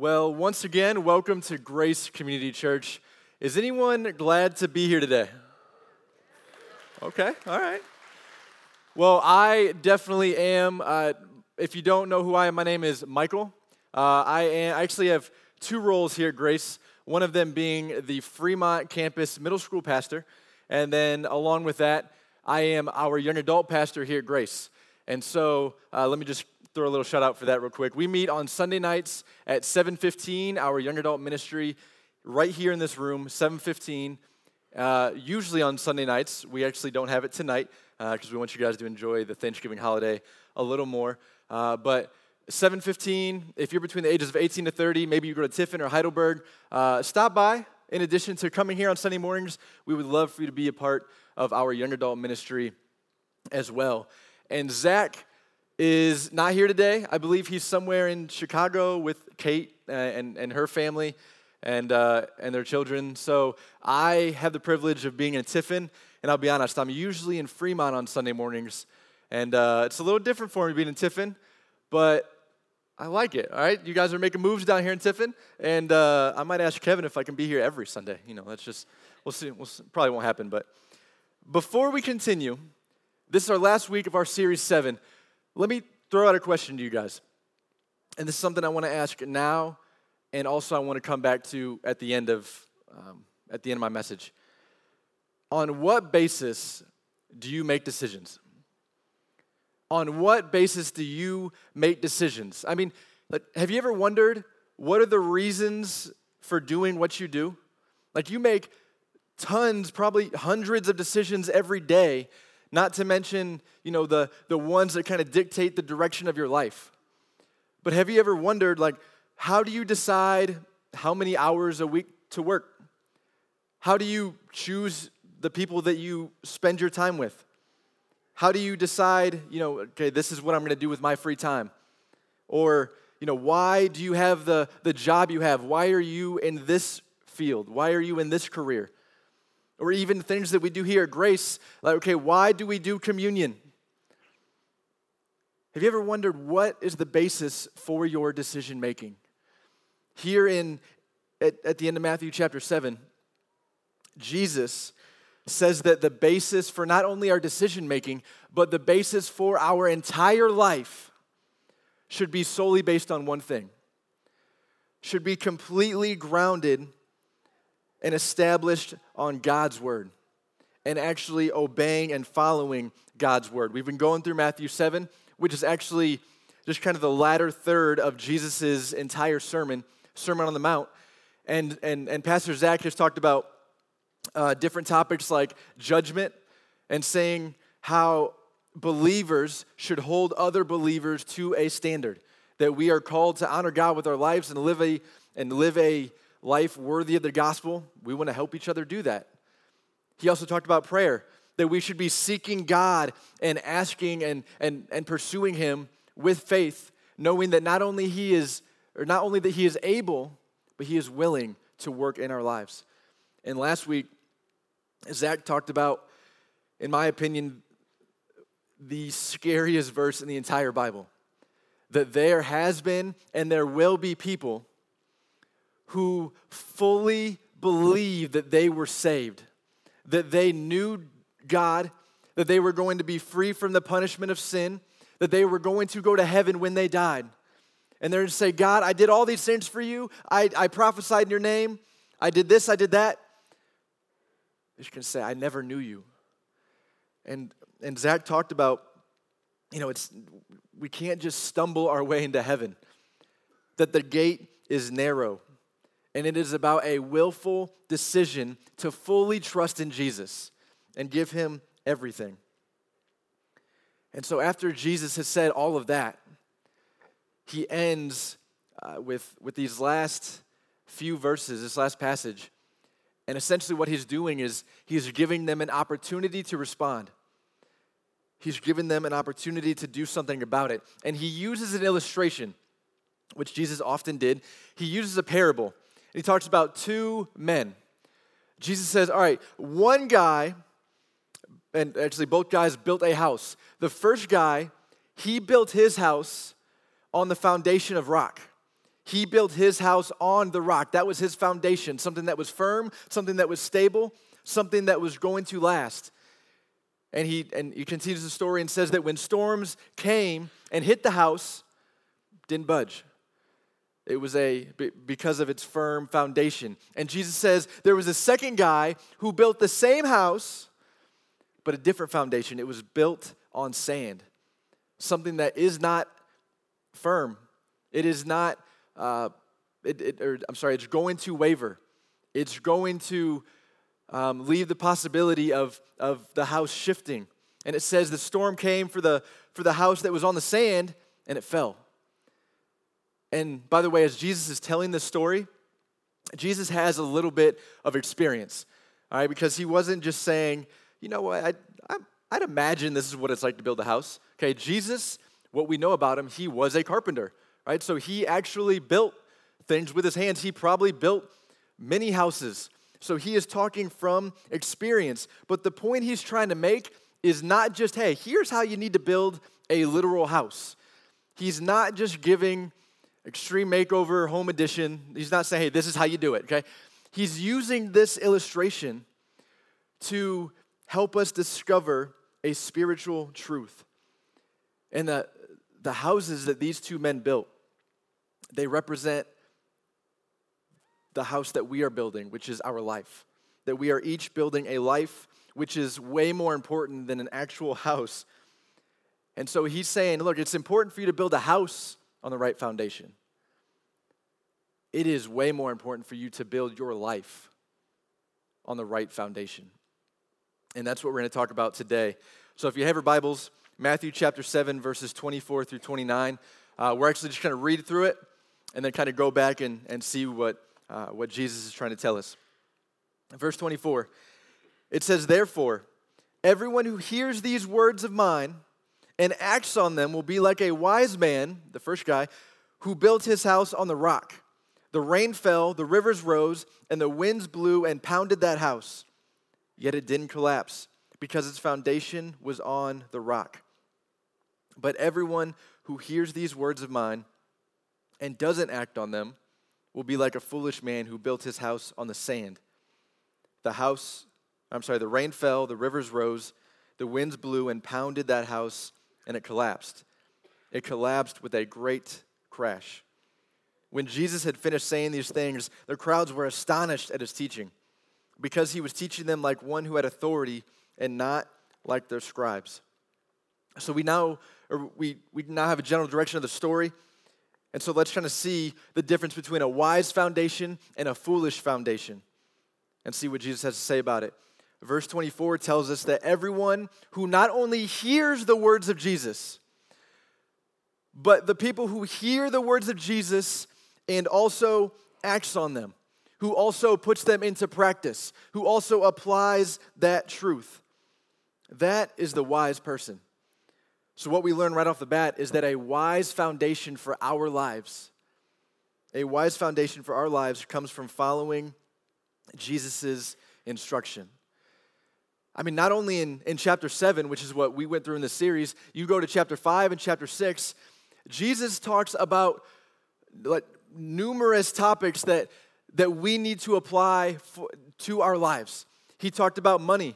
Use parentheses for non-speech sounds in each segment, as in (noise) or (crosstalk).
Well, once again, welcome to Grace Community Church. Is anyone glad to be here today? Okay, all right. Well, I definitely am. Uh, if you don't know who I am, my name is Michael. Uh, I, am, I actually have two roles here at Grace, one of them being the Fremont campus middle school pastor, and then along with that, I am our young adult pastor here at Grace. And so uh, let me just throw a little shout out for that real quick. We meet on Sunday nights at 7:15, our young adult ministry, right here in this room, 7:15. Uh, usually on Sunday nights, we actually don't have it tonight because uh, we want you guys to enjoy the Thanksgiving holiday a little more. Uh, but 7:15, if you're between the ages of 18 to 30, maybe you go to Tiffin or Heidelberg, uh, stop by. In addition to coming here on Sunday mornings, we would love for you to be a part of our young adult ministry as well. And Zach is not here today. I believe he's somewhere in Chicago with Kate uh, and, and her family and, uh, and their children. So I have the privilege of being in Tiffin, and I'll be honest, I'm usually in Fremont on Sunday mornings. And uh, it's a little different for me being in Tiffin, but I like it. All right, you guys are making moves down here in Tiffin, and uh, I might ask Kevin if I can be here every Sunday. You know, that's just we'll see. We'll see. Probably won't happen. But before we continue, this is our last week of our series seven. Let me throw out a question to you guys. And this is something I want to ask now, and also I want to come back to at the end of, um, at the end of my message. On what basis do you make decisions? On what basis do you make decisions? I mean, have you ever wondered what are the reasons for doing what you do? Like, you make tons, probably hundreds of decisions every day not to mention, you know, the, the ones that kind of dictate the direction of your life. But have you ever wondered, like, how do you decide how many hours a week to work? How do you choose the people that you spend your time with? How do you decide, you know, okay, this is what I'm going to do with my free time? Or, you know, why do you have the, the job you have? Why are you in this field? Why are you in this career? Or even things that we do here at Grace, like, okay, why do we do communion? Have you ever wondered what is the basis for your decision making? Here in at, at the end of Matthew chapter 7, Jesus says that the basis for not only our decision making, but the basis for our entire life should be solely based on one thing. Should be completely grounded and established on God's word and actually obeying and following God's word. We've been going through Matthew 7, which is actually just kind of the latter third of Jesus' entire sermon, Sermon on the Mount. And, and, and Pastor Zach has talked about uh, different topics like judgment and saying how believers should hold other believers to a standard that we are called to honor God with our lives and live a and live a life worthy of the gospel, we want to help each other do that. He also talked about prayer, that we should be seeking God and asking and, and, and pursuing Him with faith, knowing that not only He is, or not only that He is able, but He is willing to work in our lives. And last week, Zach talked about, in my opinion, the scariest verse in the entire Bible that there has been and there will be people who fully believed that they were saved, that they knew God, that they were going to be free from the punishment of sin, that they were going to go to heaven when they died. And they're to say, God, I did all these things for you. I, I prophesied in your name. I did this, I did that. Just going to say, I never knew you. And, and Zach talked about, you know, it's, we can't just stumble our way into heaven, that the gate is narrow and it is about a willful decision to fully trust in Jesus and give him everything. And so, after Jesus has said all of that, he ends uh, with, with these last few verses, this last passage. And essentially, what he's doing is he's giving them an opportunity to respond. He's given them an opportunity to do something about it. And he uses an illustration, which Jesus often did. He uses a parable he talks about two men. Jesus says, All right, one guy, and actually both guys built a house. The first guy, he built his house on the foundation of rock. He built his house on the rock. That was his foundation, something that was firm, something that was stable, something that was going to last. And he, and he continues the story and says that when storms came and hit the house, didn't budge. It was a because of its firm foundation. And Jesus says there was a second guy who built the same house, but a different foundation. It was built on sand, something that is not firm. It is not. Uh, it, it, or, I'm sorry. It's going to waver. It's going to um, leave the possibility of, of the house shifting. And it says the storm came for the, for the house that was on the sand and it fell. And by the way, as Jesus is telling this story, Jesus has a little bit of experience, all right, because he wasn't just saying, you know what, I, I, I'd imagine this is what it's like to build a house. Okay, Jesus, what we know about him, he was a carpenter, right? So he actually built things with his hands. He probably built many houses. So he is talking from experience. But the point he's trying to make is not just, hey, here's how you need to build a literal house. He's not just giving extreme makeover home edition. He's not saying, hey, this is how you do it, okay? He's using this illustration to help us discover a spiritual truth. And the, the houses that these two men built, they represent the house that we are building, which is our life. That we are each building a life which is way more important than an actual (laughs) house. And so he's saying, look, it's important for you to build a house on the right foundation. It is way more important for you to build your life on the right foundation. And that's what we're going to talk about today. So if you have your Bibles, Matthew chapter 7, verses 24 through 29, uh, we're actually just going to read through it and then kind of go back and, and see what uh, what Jesus is trying to tell us. Verse 24, it says, Therefore, everyone who hears these words of mine and acts on them will be like a wise man, the first guy, who built his house on the rock. The rain fell, the rivers rose, and the winds blew and pounded that house. Yet it didn't collapse because its foundation was on the rock. But everyone who hears these words of mine and doesn't act on them will be like a foolish man who built his house on the sand. The house, I'm sorry, the rain fell, the rivers rose, the winds blew and pounded that house, and it collapsed. It collapsed with a great crash. When Jesus had finished saying these things, the crowds were astonished at his teaching because he was teaching them like one who had authority and not like their scribes. So we now, or we, we now have a general direction of the story. And so let's try to see the difference between a wise foundation and a foolish foundation and see what Jesus has to say about it. Verse 24 tells us that everyone who not only hears the words of Jesus, but the people who hear the words of Jesus and also acts on them, who also puts them into practice, who also applies that truth. That is the wise person. So, what we learn right off the bat is that a wise foundation for our lives, a wise foundation for our lives comes from following Jesus' instruction. I mean, not only in, in chapter 7, which is what we went through in the series, you go to chapter 5 and chapter 6, Jesus talks about like, numerous topics that, that we need to apply for, to our lives. He talked about money,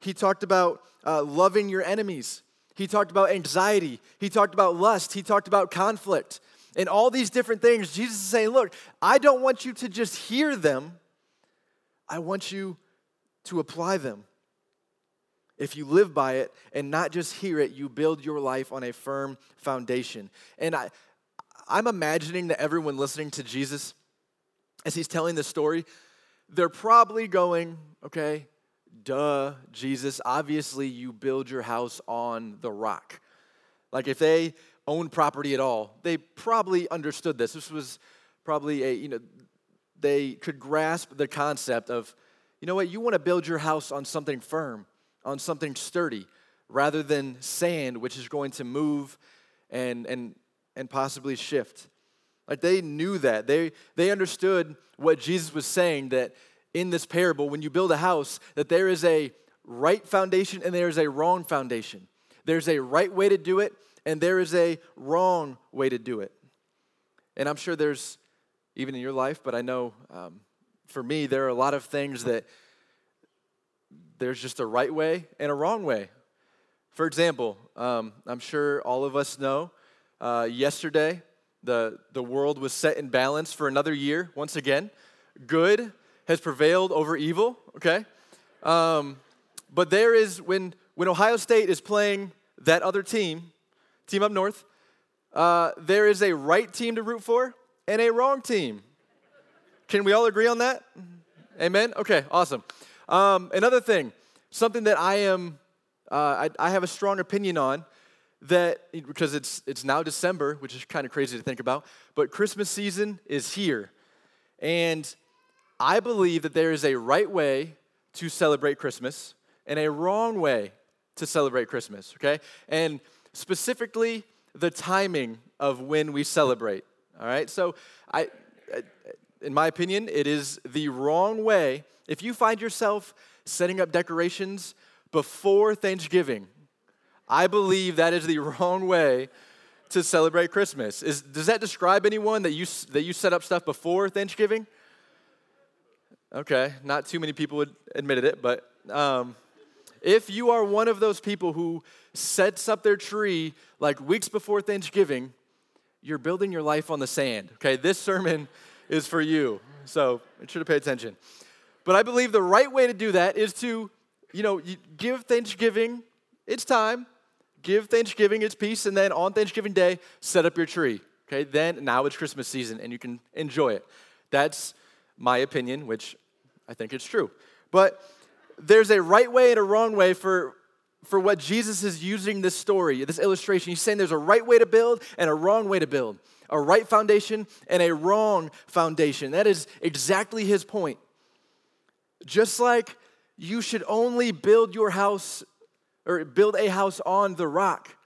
he talked about uh, loving your enemies. He talked about anxiety. He talked about lust. He talked about conflict. And all these different things, Jesus is saying, Look, I don't want you to just hear them, I want you to apply them. If you live by it and not just hear it, you build your life on a firm foundation. And I, I'm imagining that everyone listening to Jesus, as he's telling this story, they're probably going, okay, duh, Jesus, obviously you build your house on the rock. Like if they owned property at all, they probably understood this. This was probably a, you know, they could grasp the concept of, you know what, you want to build your house on something firm, on something sturdy, rather than sand, which is going to move and, and, and possibly shift. Like they knew that. They, they understood what Jesus was saying that in this parable, when you build a house, that there is a right foundation and there is a wrong foundation. There's a right way to do it and there is a wrong way to do it. And I'm sure there's, even in your life, but I know um, for me, there are a lot of things that there's just a right way and a wrong way. For example, um, I'm sure all of us know uh, yesterday the, the world was set in balance for another year once again. Good has prevailed over evil, okay? Um, but there is, when, when Ohio State is playing that other team, team up north, uh, there is a right team to root for and a wrong team. Can we all agree on that? Amen? Okay, awesome. Um, another thing, something that I am, uh, I, I have a strong opinion on that because it's it's now December, which is kind of crazy to think about, but Christmas season is here. And I believe that there is a right way to celebrate Christmas and a wrong way to celebrate Christmas, okay? And specifically the timing of when we celebrate. All right? So I in my opinion, it is the wrong way if you find yourself setting up decorations before Thanksgiving I believe that is the (laughs) wrong way to celebrate Christmas. Is, does that describe anyone that you, that you set up stuff before Thanksgiving? Okay, not too many people would admitted it, but um, if you are one of those people who sets up their tree like weeks before Thanksgiving, you're building your life on the sand. Okay, this sermon is for you, so you should have paid attention. But I believe the right way to do that is to, you know, give Thanksgiving its time, give Thanksgiving its peace, and then on Thanksgiving Day, set up your tree. Okay, then now it's Christmas season and you can enjoy it. That's my opinion, which I think it's true. But there's a right way and a wrong way for, for what Jesus is using this story, this illustration. He's saying there's a right way to build and a wrong way to build, a right foundation and a wrong foundation. That is exactly his point. Just like you should only build your house or build a house on the rock.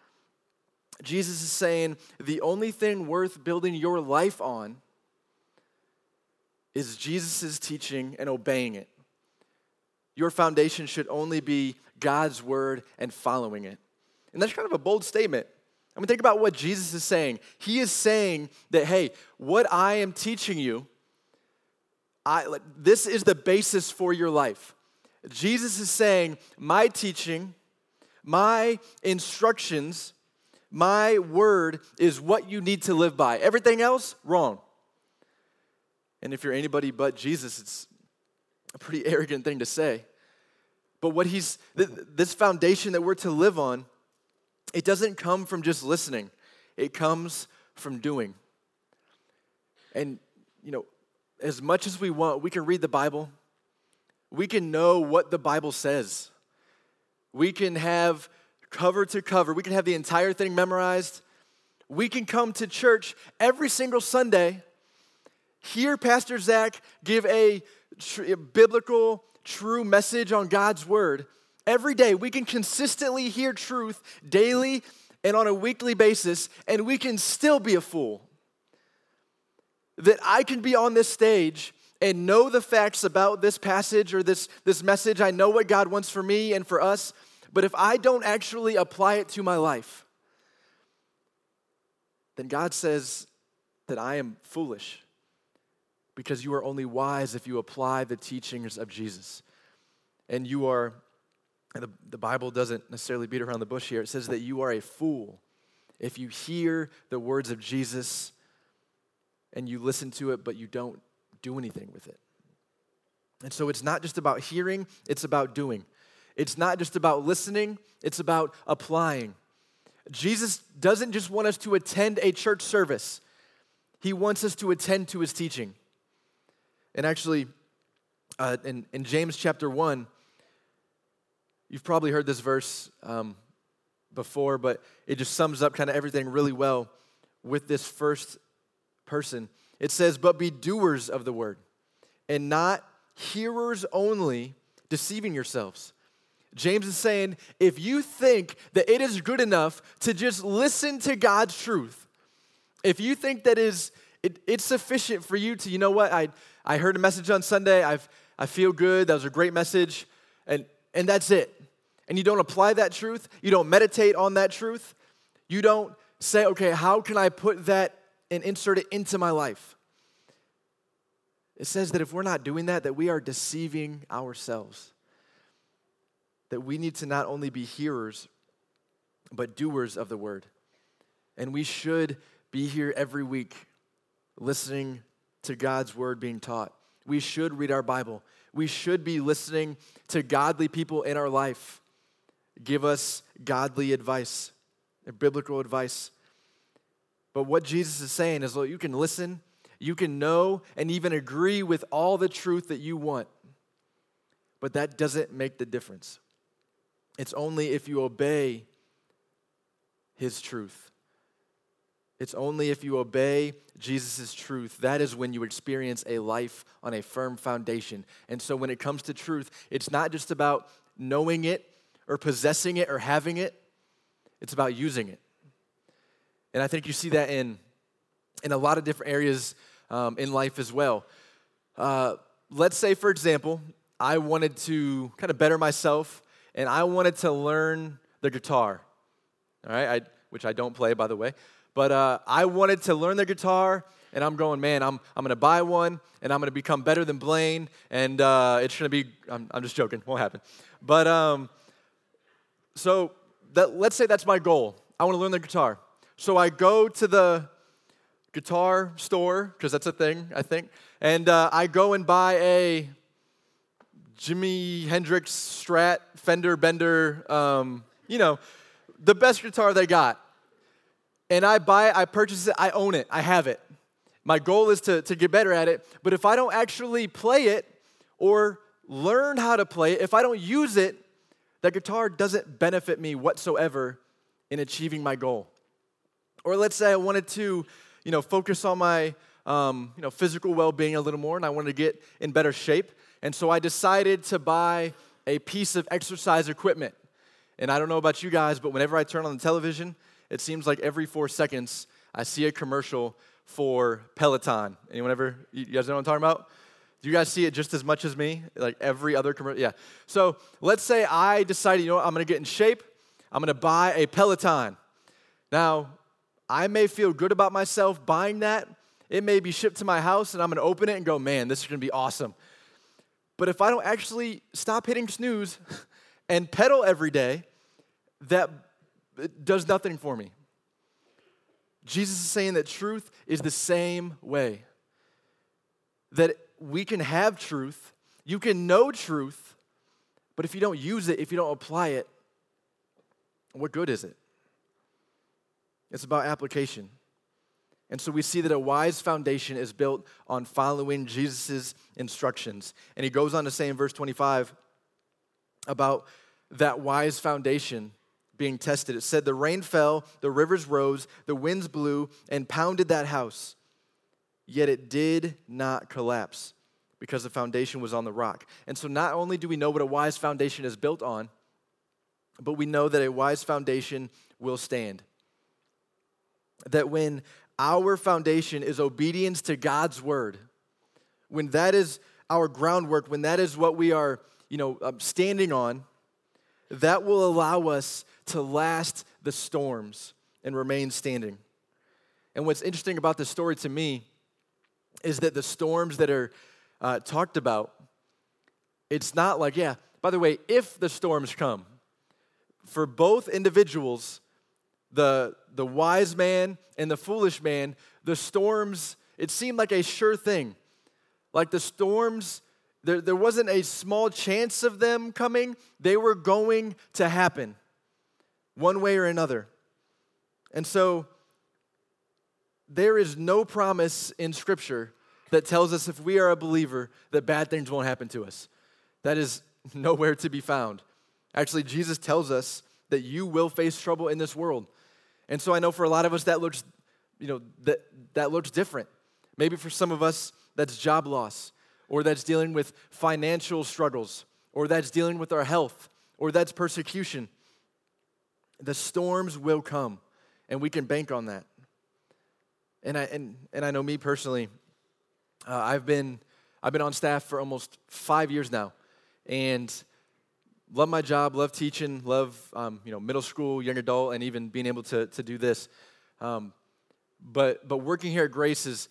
Jesus is saying the only thing worth building your life on is Jesus' teaching and obeying it. Your foundation should only be God's word and following it. And that's kind of a bold statement. I mean, think about what Jesus is saying. He is saying that, hey, what I am teaching you, I, this is the basis for your life. Jesus is saying, my teaching, my instructions, my word is what you need to live by. Everything else, wrong. And if you're anybody but Jesus, it's a pretty (laughs) arrogant thing to say. But what he's, this foundation that we're to live on, it doesn't come from just listening, it comes from doing. And, you know, as much as we want, we can read the Bible, we can know what the Bible says. We can have cover to cover, we can have the entire thing memorized. We can come to church every single Sunday, hear Pastor Zach give a, tr- a biblical, true message on God's word. Every day, we can consistently hear truth daily and on a weekly basis, and we can still be a fool. That I can be on this stage and know the facts about this passage or this, this message. I know what God wants for me and for us, but if I don't actually apply it to my life, then God says that I am foolish because you are only wise if you apply the teachings of Jesus. And you are, and the, the Bible doesn't necessarily beat around the bush here, it says that you are a fool if you hear the words of Jesus and you listen to it, but you don't do anything with it. And so it's not just about hearing, it's about doing. It's not just about listening, it's about applying. Jesus doesn't just want us to attend a church service, He wants us to attend to His teaching. And actually, uh, in, in James chapter 1, you've probably heard this verse um, before, but it just sums up kind of everything really well with this first person. It says, But be doers of the word, and not hearers only, deceiving yourselves. James is saying if you think that it is good enough to just listen to God's truth, if you think that is it, it's sufficient for you to, you know what, I, I heard a message on Sunday, I've, I feel good, that was a great message, and, and that's it. And you don't apply that truth, you don't meditate on that truth, you don't say, okay, how can I put that and insert it into my life. It says that if we're not doing that, that we are deceiving ourselves. That we need to not only be hearers, but doers of the word. And we should be here every week listening to God's word being taught. We should read our Bible. We should be listening to godly people in our life give us godly advice, biblical advice. But what Jesus is saying is, look, you can listen, you can know, and even agree with all the truth that you want, but that doesn't make the difference. It's only if you obey His truth. It's only if you obey Jesus' truth, that is when you experience a life on a firm foundation. And so when it comes to truth, it's not just about knowing it or possessing it or having it, it's about using it. And I think you see that in, in a lot of different areas um, in life as well. Uh, let's say, for example, I wanted to kind of better myself and I wanted to learn the guitar, all right, I, which I don't play, by the way. But uh, I wanted to learn the guitar, and I'm going, man, I'm, I'm going to buy one, and I'm going to become better than Blaine, and uh, it's going to be, I'm, I'm just joking, won't happen. But um, so that, let's say that's my goal. I want to learn the guitar. So I go to the guitar store, because that's a thing, I think, and uh, I go and buy a Jimi Hendrix Strat Fender Bender, um, you know, the best guitar they got and I buy it, I purchase it, I own it, I have it. My goal is to, to get better at it. But if I don't actually play it or learn how to play it, if I don't use it, that guitar doesn't benefit me whatsoever in achieving my goal. Or let's say I wanted to, you know, focus on my, um, you know, physical well-being a little more, and I wanted to get in better shape, and so I decided to buy a piece of exercise equipment. And I don't know about you guys, but whenever I turn on the television, it seems like every four seconds I see a commercial for Peloton. Anyone ever, you guys know what I'm talking about? Do you guys see it just as much as me? Like every other commercial? Yeah. So let's say I decided, you know what, I'm gonna get in shape, I'm gonna buy a Peloton. Now, I may feel good about myself buying that. It may be shipped to my house and I'm gonna open it and go, man, this is gonna be awesome. But if I don't actually stop hitting snooze (laughs) and pedal every day, that does nothing for me. Jesus is saying that truth is the same way. That we can have truth, you can know truth, but if you don't use it, if you don't apply it, what good is it? It's about application. And so we see that a wise foundation is built on following Jesus' instructions. And he goes on to say in verse 25 about that wise foundation being tested. It said, The rain fell, the rivers rose, the winds blew and pounded that house. Yet it did not collapse because the foundation was on the rock. And so not only do we know what a wise foundation is built on, but we know that a wise foundation will stand. That when our foundation is obedience to God's word, when that is our groundwork, when that is what we are, you know, um, standing on, that will allow us to last the storms and remain standing. And what's interesting about this story to me is that the storms that are uh, talked about, it's not like, yeah, by the way, if the storms come, for both individuals, the, the wise man and the foolish man, the storms, it seemed like a sure thing. Like the storms, there, there wasn't a small chance of them coming, they were going to happen one way or another. And so there is no promise in Scripture that tells us if we are a believer that bad things won't happen to us. That is (laughs) nowhere to be found. Actually, Jesus tells us that you will face trouble in this world. And so I know for a lot of us that looks, you know, that, that looks different. Maybe for some of us, that's job loss, or that's dealing with financial struggles, or that's dealing with our health, or that's persecution. The storms will come, and we can bank on that. And I, and, and I know me personally, uh, I've, been, I've been on staff for almost five years now, and love my job, love teaching, love um, you know, middle school, young adult, and even being able to, to do this. Um, But, but working here at Grace has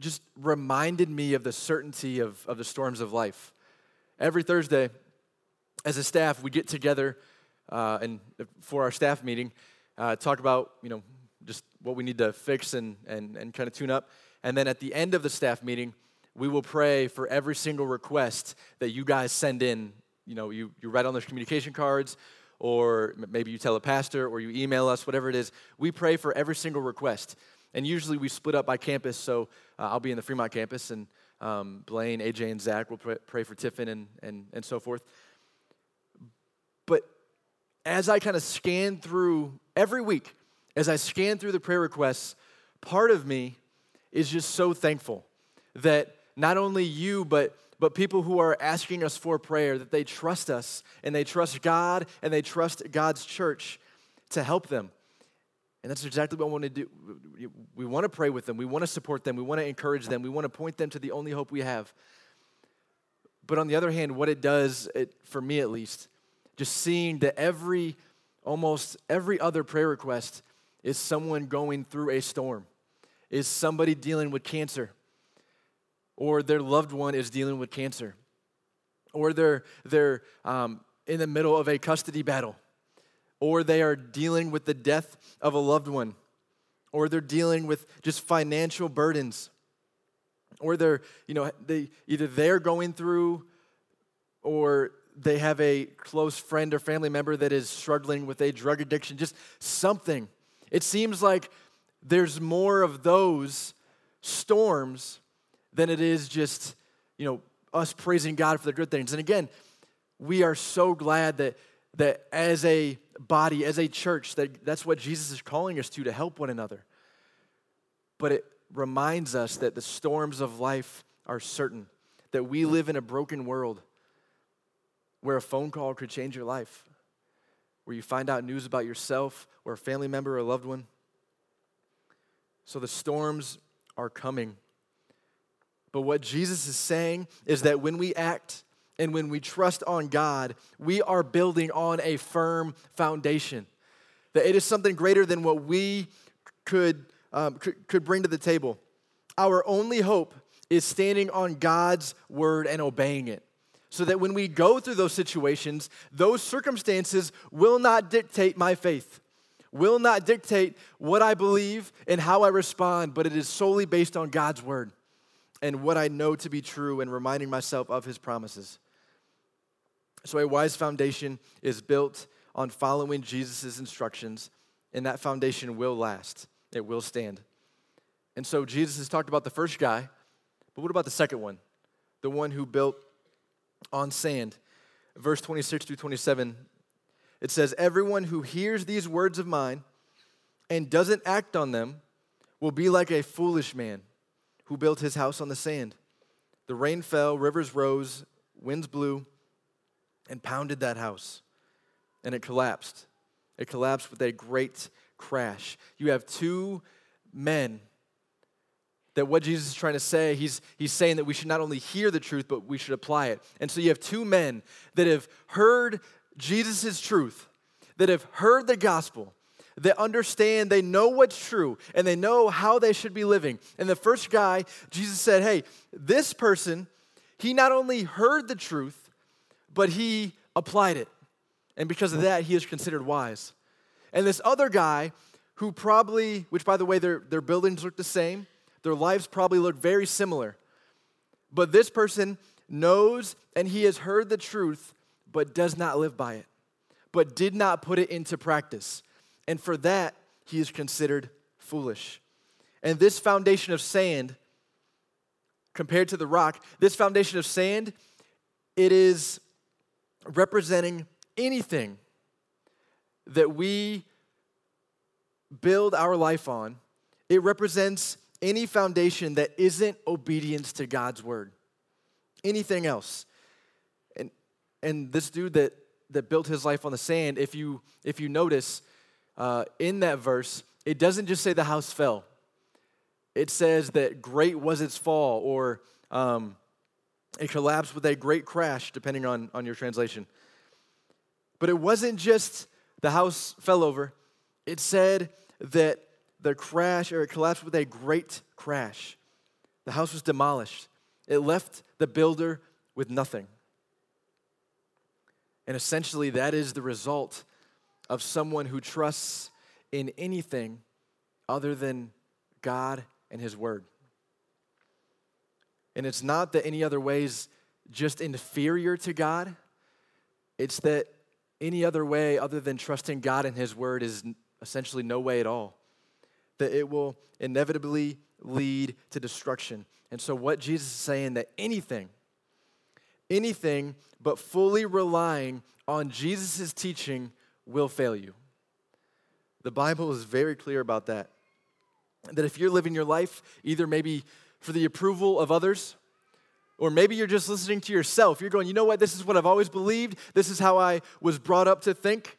just reminded me of the certainty of, of the storms of life. Every Thursday, as a staff, we get together uh, and for our staff meeting, uh, talk about you know just what we need to fix and, and, and kind of tune up. And then at the end of the staff meeting, we will pray for every single request that you guys send in. You know, you, you write on those communication cards, or maybe you tell a pastor, or you email us, whatever it is. We pray for every single request. And usually we split up by campus, so uh, I'll be in the Fremont campus, and um, Blaine, AJ, and Zach will pray, pray for Tiffin and, and, and so forth. But as I kind of scan through every week, as I scan through the prayer requests, part of me is just so thankful that not only you, but but people who are asking us for prayer, that they trust us and they trust God and they trust God's church to help them. And that's exactly what we want to do. We want to pray with them, we want to support them, we want to encourage them, we want to point them to the only hope we have. But on the other hand, what it does, it, for me at least, just seeing that every, almost every other prayer request is someone going through a storm, is somebody dealing with cancer, or their loved one is dealing with cancer, or they're, they're um, in the middle of a custody battle, or they are dealing with the death of a loved one, or they're dealing with just financial burdens, or they're, you know, they either they're going through or they have a close friend or family member that is struggling with a drug addiction, just something. It seems like there's more of those storms than it is just, you know, us praising God for the good things. And again, we are so glad that that as a body, as a church, that that's what Jesus is calling us to to help one another. But it reminds us that the storms of life are certain, that we live in a broken world where a phone call could change your life, where you find out news about yourself or a family member or a loved one. So the storms are coming. But what Jesus is saying is that when we act and when we trust on God, we are building on a firm foundation. That it is something greater than what we could, um, could, could bring to the table. Our only hope is standing on God's word and obeying it so that when we go through those situations, those circumstances will not dictate my faith, will not dictate what I believe and how I respond, but it is solely based on God's word and what I know to be true and reminding myself of his promises. So, a wise foundation is built on following Jesus' instructions, and that foundation will last, it will stand. And so, Jesus has talked about the first guy, but what about the second one? The one who built on sand. Verse 26 through 27, it says, Everyone who hears these words of mine and doesn't act on them will be like a foolish man who built his house on the sand. The rain fell, rivers rose, winds blew, and pounded that house, and it collapsed. It collapsed with a great crash. You have two men that what Jesus is trying to say, he's, he's saying that we should not only hear the truth, but we should apply it. And so you have two men that have heard Jesus' truth, that have heard the gospel, that understand, they know what's true, and they know how they should be living. And the first guy, Jesus said, Hey, this person, he not only heard the truth, but he applied it. And because of that, he is considered wise. And this other guy, who probably, which by the way, their, their buildings look the same, their lives probably look very similar. But this person knows and he has heard the truth, but does not live by it, but did not put it into practice. And for that, he is considered foolish. And this foundation of sand, compared to the rock, this foundation of sand, it is representing anything that we build our life on. It represents any foundation that isn't obedience to God's word. Anything else. And and this dude that that built his life on the sand, if you if you notice uh, in that verse, it doesn't just say the house fell. It says that great was its fall, or um, it collapsed with a great crash, depending on, on your translation. But it wasn't just the house fell over, it said that the crash, or it collapsed with a great crash. The house was demolished. It left the builder with nothing. And essentially, that is the result of someone who trusts in anything other than God and His Word. And it's not that any other ways just inferior to God, it's that any other way other than trusting God and His Word is essentially no way at all. That it will inevitably lead to destruction. And so, what Jesus is saying that anything, anything but fully relying on Jesus' teaching will fail you. The Bible is very clear about that. That if you're living your life either maybe for the approval of others, or maybe you're just listening to yourself. You're going, you know what? This is what I've always believed. This is how I was brought up to think.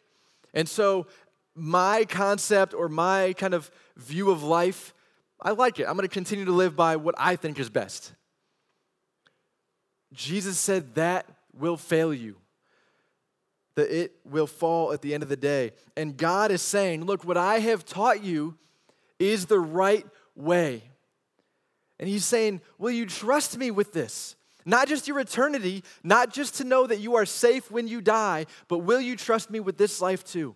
And so, my concept or my kind of view of life, I like it. I'm going to continue to live by what I think is best. Jesus said that will fail you, that it will fall at the end of the day. And God is saying, look, what I have taught you is the right way. And he's saying, Will you trust me with this? Not just your eternity, not just to know that you are safe when you die, but will you trust me with this life too?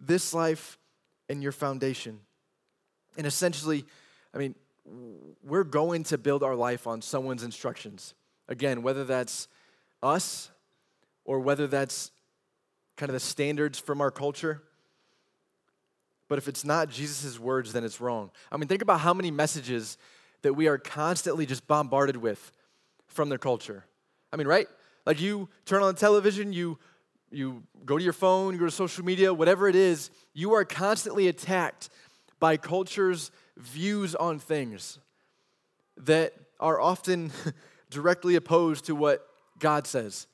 This life and your foundation. And essentially, I mean, we're going to build our life on someone's instructions. Again, whether that's us or whether that's kind of the standards from our culture. But if it's not Jesus' words, then it's wrong. I mean, think about how many messages that we are constantly just bombarded with from their culture. I mean, right? Like you turn on the television, you you go to your phone, you go to social media, whatever it is, you are constantly attacked by culture's views on things that are often (laughs) directly opposed to what God says.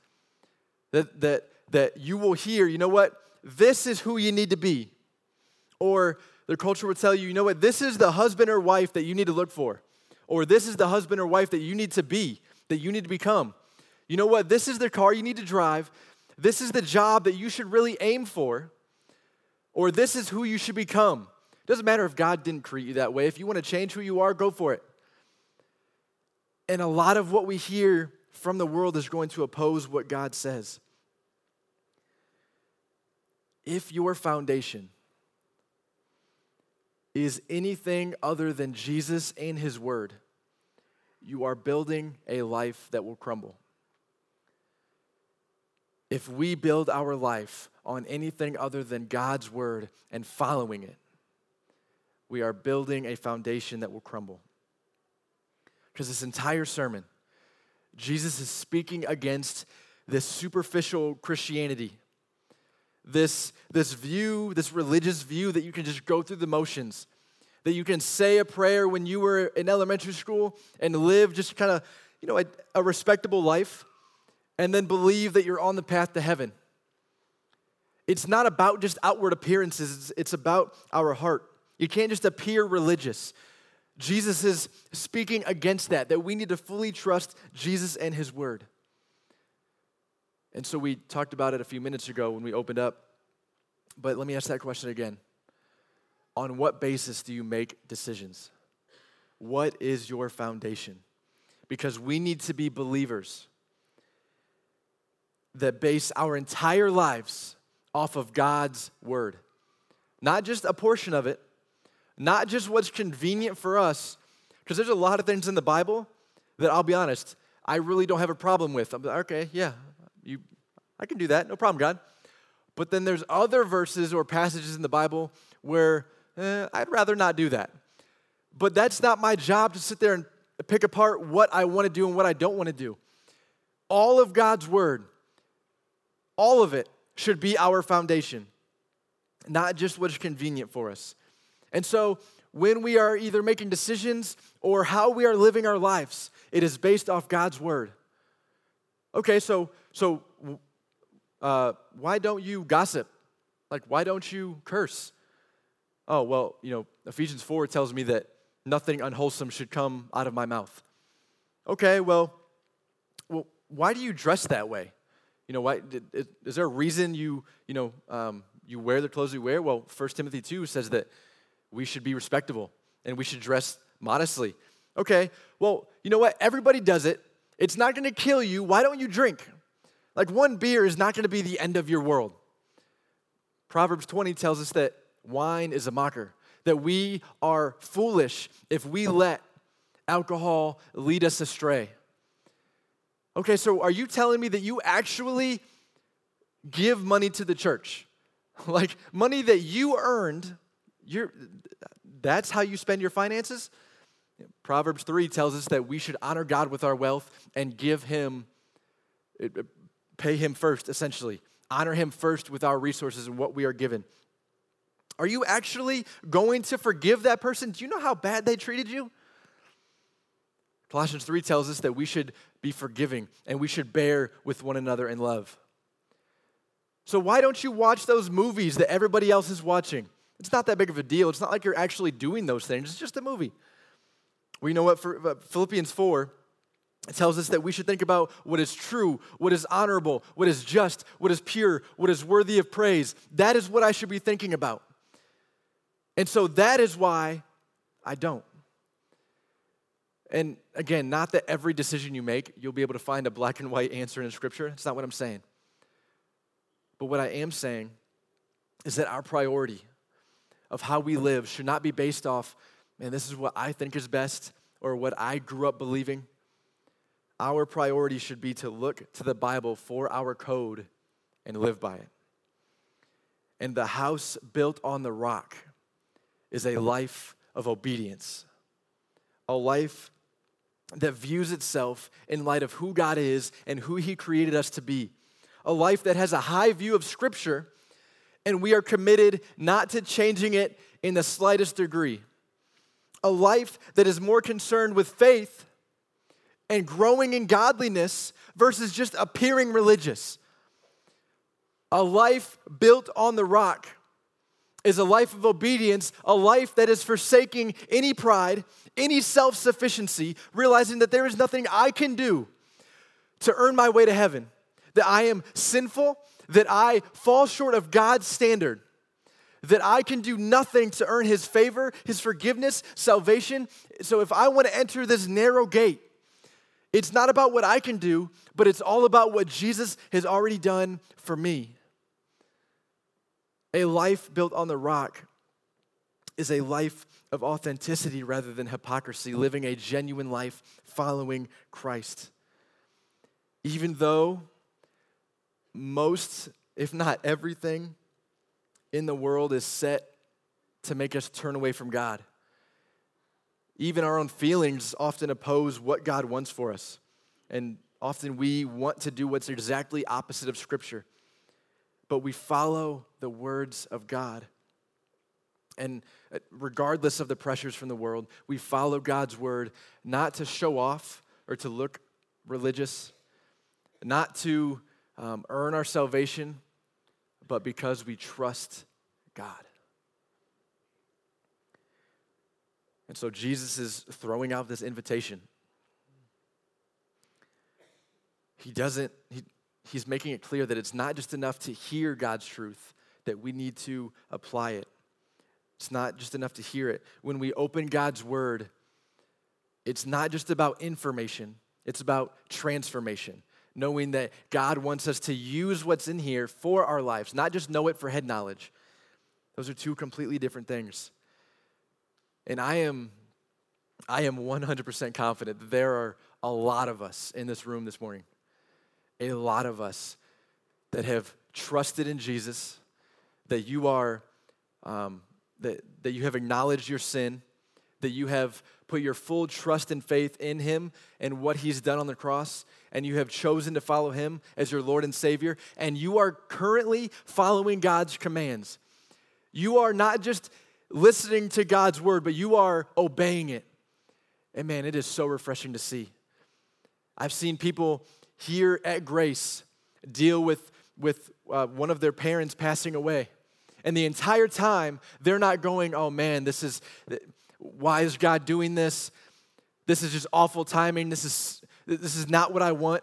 That, that, that you will hear, you know what? This is who you need to be. Or their culture would tell you, you know what, this is the husband or wife that you need to look for. Or this is the husband or wife that you need to be, that you need to become. You know what, this is the car you need to drive. This is the job that you should really aim for. Or this is who you should become. It doesn't matter if God didn't create you that way. If you want to change who you are, go for it. And a lot of what we hear from the world is going to oppose what God says. If your foundation is anything other than Jesus and His Word, you are building a life that will crumble. If we build our life on anything other than God's Word and following it, we are building a foundation that will crumble. Because this entire sermon, Jesus is speaking against this superficial Christianity this, this view, this religious view that you can just go through the motions, that you can say a prayer when you were in elementary school and live just kind of, you know, a, a respectable life, and then believe that you're on the path to heaven. It's not about just outward appearances, it's, it's about our heart. You can't just appear religious. Jesus is speaking against that, that we need to fully trust Jesus and his word. And so we talked about it a few minutes ago when we opened up. But let me ask that question again. On what basis do you make decisions? What is your foundation? Because we need to be believers that base our entire lives off of God's word. Not just a portion of it, not just what's convenient for us, because there's a lot of things in the Bible that I'll be honest, I really don't have a problem with. I'm like, okay, yeah, you, I can do that, no problem, God. But then there's other verses or passages in the Bible where eh, I'd rather not do that. But that's not my job to sit there and pick apart what I want to do and what I don't want to do. All of God's word, all of it should be our foundation, not just what's convenient for us. And so when we are either making decisions or how we are living our lives, it is based off God's word. Okay, so so uh, why don't you gossip? Like, why don't you curse? Oh, well, you know, Ephesians 4 tells me that nothing unwholesome should come out of my mouth. Okay, well, well why do you dress that way? You know, why, is, there a reason you, you know, um, you wear the clothes you wear? Well, 1 Timothy 2 says that we should be respectable and we should dress modestly. Okay, well, you know what? Everybody does it. It's not gonna kill you. Why don't you drink? Like one beer is not gonna be the end of your world. Proverbs 20 tells us that wine is a mocker, that we are foolish if we let alcohol lead us astray. Okay, so are you telling me that you actually give money to the church? (laughs) Like money that you earned, you're, that's how you spend your finances? Proverbs 3 tells us that we should honor God with our wealth and give Him, pay Him first, essentially. Honor Him first with our resources and what we are given. Are you actually going to forgive that person? Do you know how bad they treated you? Colossians 3 tells us that we should be forgiving and we should bear with one another in love. So, why don't you watch those movies that everybody else is watching? It's not that big of a deal. It's not like you're actually doing those things, it's just a movie. We know what uh, Philippians 4 it tells us that we should think about what is true, what is honorable, what is just, what is pure, what is worthy of praise. That is what I should be thinking about. And so that is why I don't. And again, not that every decision you make, you'll be able to find a black and white answer in Scripture. That's not what I'm saying. But what I am saying is that our priority of how we live should not be based off, man, this is what I think is best or what I grew up believing. Our priority should be to look to the Bible for our code and live by it. And the house built on the rock is a life of obedience, a life that views itself in light of who God is and who He created us to be, a life that has a high view of Scripture, and we are committed not to changing it in the slightest degree, a life that is more concerned with faith and growing in godliness versus just appearing religious. A life built on the rock is a life of obedience, a life that is forsaking any pride, any self sufficiency, realizing that there is nothing I can do to earn my way to heaven, that I am sinful, that I fall short of God's standard, that I can do nothing to earn His favor, His forgiveness, salvation. So if I want to enter this narrow gate, it's not about what I can do, but it's all about what Jesus has already done for me. A life built on the rock is a life of authenticity rather than hypocrisy, living a genuine life following Christ. Even though most, if not everything, in the world is set to make us turn away from God. Even our own feelings often oppose what God wants for us. And often we want to do what's exactly opposite of Scripture but we follow the words of God. And uh, regardless of the pressures from the world, we follow God's word not to show off or to look religious, not to um, earn our salvation, but because we trust God. And so Jesus is throwing out this invitation. He doesn't, he, he's making it clear that it's not just enough to hear God's truth, that we need to apply it. It's not just enough to hear it. When we open God's word, it's not just about information, it's about transformation. Knowing that God wants us to use what's in here for our lives, not just know it for head knowledge. Those are two completely different things. And I am I am 100% confident that there are a lot of us in this room this morning a lot of us that have trusted in Jesus, that you are, um, that, that you have acknowledged your sin, that you have put your full trust and faith in Him and what He's done on the cross, and you have chosen to follow Him as your Lord and Savior, and you are currently following God's commands. You are not just listening to God's word, but you are obeying it. And man, it is so refreshing to see. I've seen people here at Grace deal with, with uh, one of their parents passing away. And the entire time, they're not going, oh man, this is, why is God doing this? This is just awful timing. This is, this is not what I want.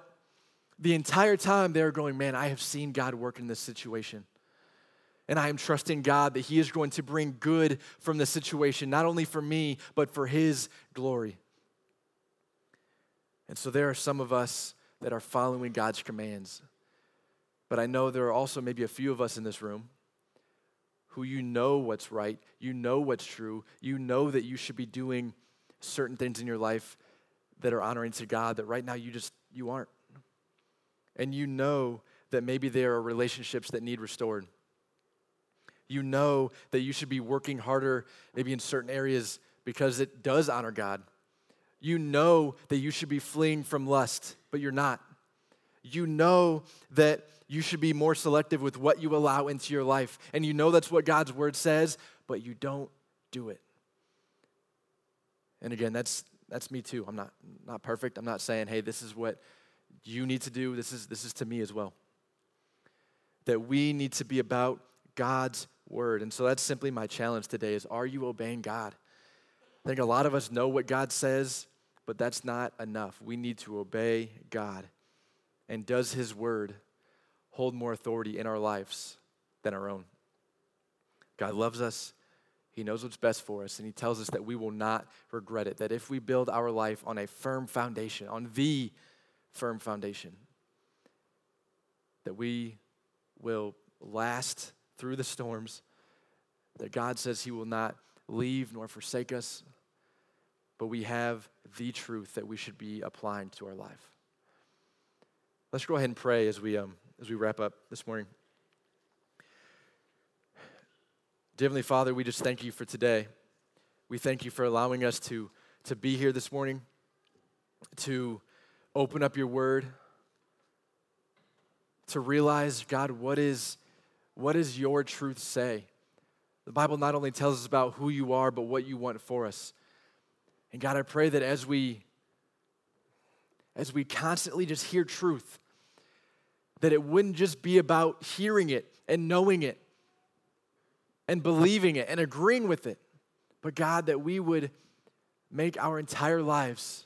The entire time, they're going, man, I have seen God work in this situation. And I am trusting God that He is going to bring good from the situation, not only for me, but for His glory. And so there are some of us that are following God's commands. But I know there are also maybe a few of us in this room who you know what's right, you know what's true, you know that you should be doing certain things in your life that are honoring to God that right now you just you aren't. And you know that maybe there are relationships that need restored. You know that you should be working harder maybe in certain areas because it does honor God. You know that you should be fleeing from lust, but you're not. You know that you should be more selective with what you allow into your life. And you know that's what God's word says, but you don't do it. And again, that's that's me too. I'm not not perfect. I'm not saying, "Hey, this is what you need to do." This is this is to me as well. That we need to be about God's word. And so that's simply my challenge today is are you obeying God? I think a lot of us know what God says, but that's not enough. We need to obey God. And does his word hold more authority in our lives than our own. God loves us. He knows what's best for us, and He tells us that we will not regret it. That if we build our life on a firm foundation, on the firm foundation, that we will last through the storms, that God says He will not leave nor forsake us, but we have the truth that we should be applying to our life. Let's go ahead and pray as we um, as we wrap up this morning. Heavenly Father, we just thank you for today. We thank you for allowing us to, to be here this morning, to open up your word, to realize, God, what is, what does your truth say? The Bible not only tells us about who you are, but what you want for us. And God, I pray that as we as we constantly just hear truth, that it wouldn't just be about hearing it and knowing it and believing it and agreeing with it, but God, that we would make our entire lives,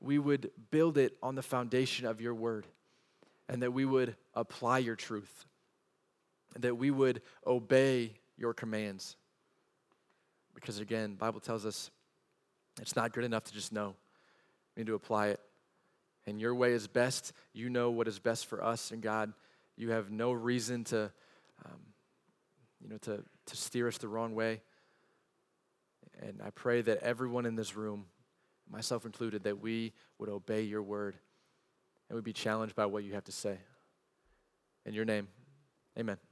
we would build it on the foundation of your word, and that we would apply your truth, that we would obey your commands. Because again, Bible tells us it's not good enough to just know. We need to apply it and your way is best. You know what is best for us, and God, you have no reason to, um, you know, to, to steer us the wrong way. And I pray that everyone in this room, myself included, that we would obey your word and we'd be challenged by what you have to say. In your name, amen.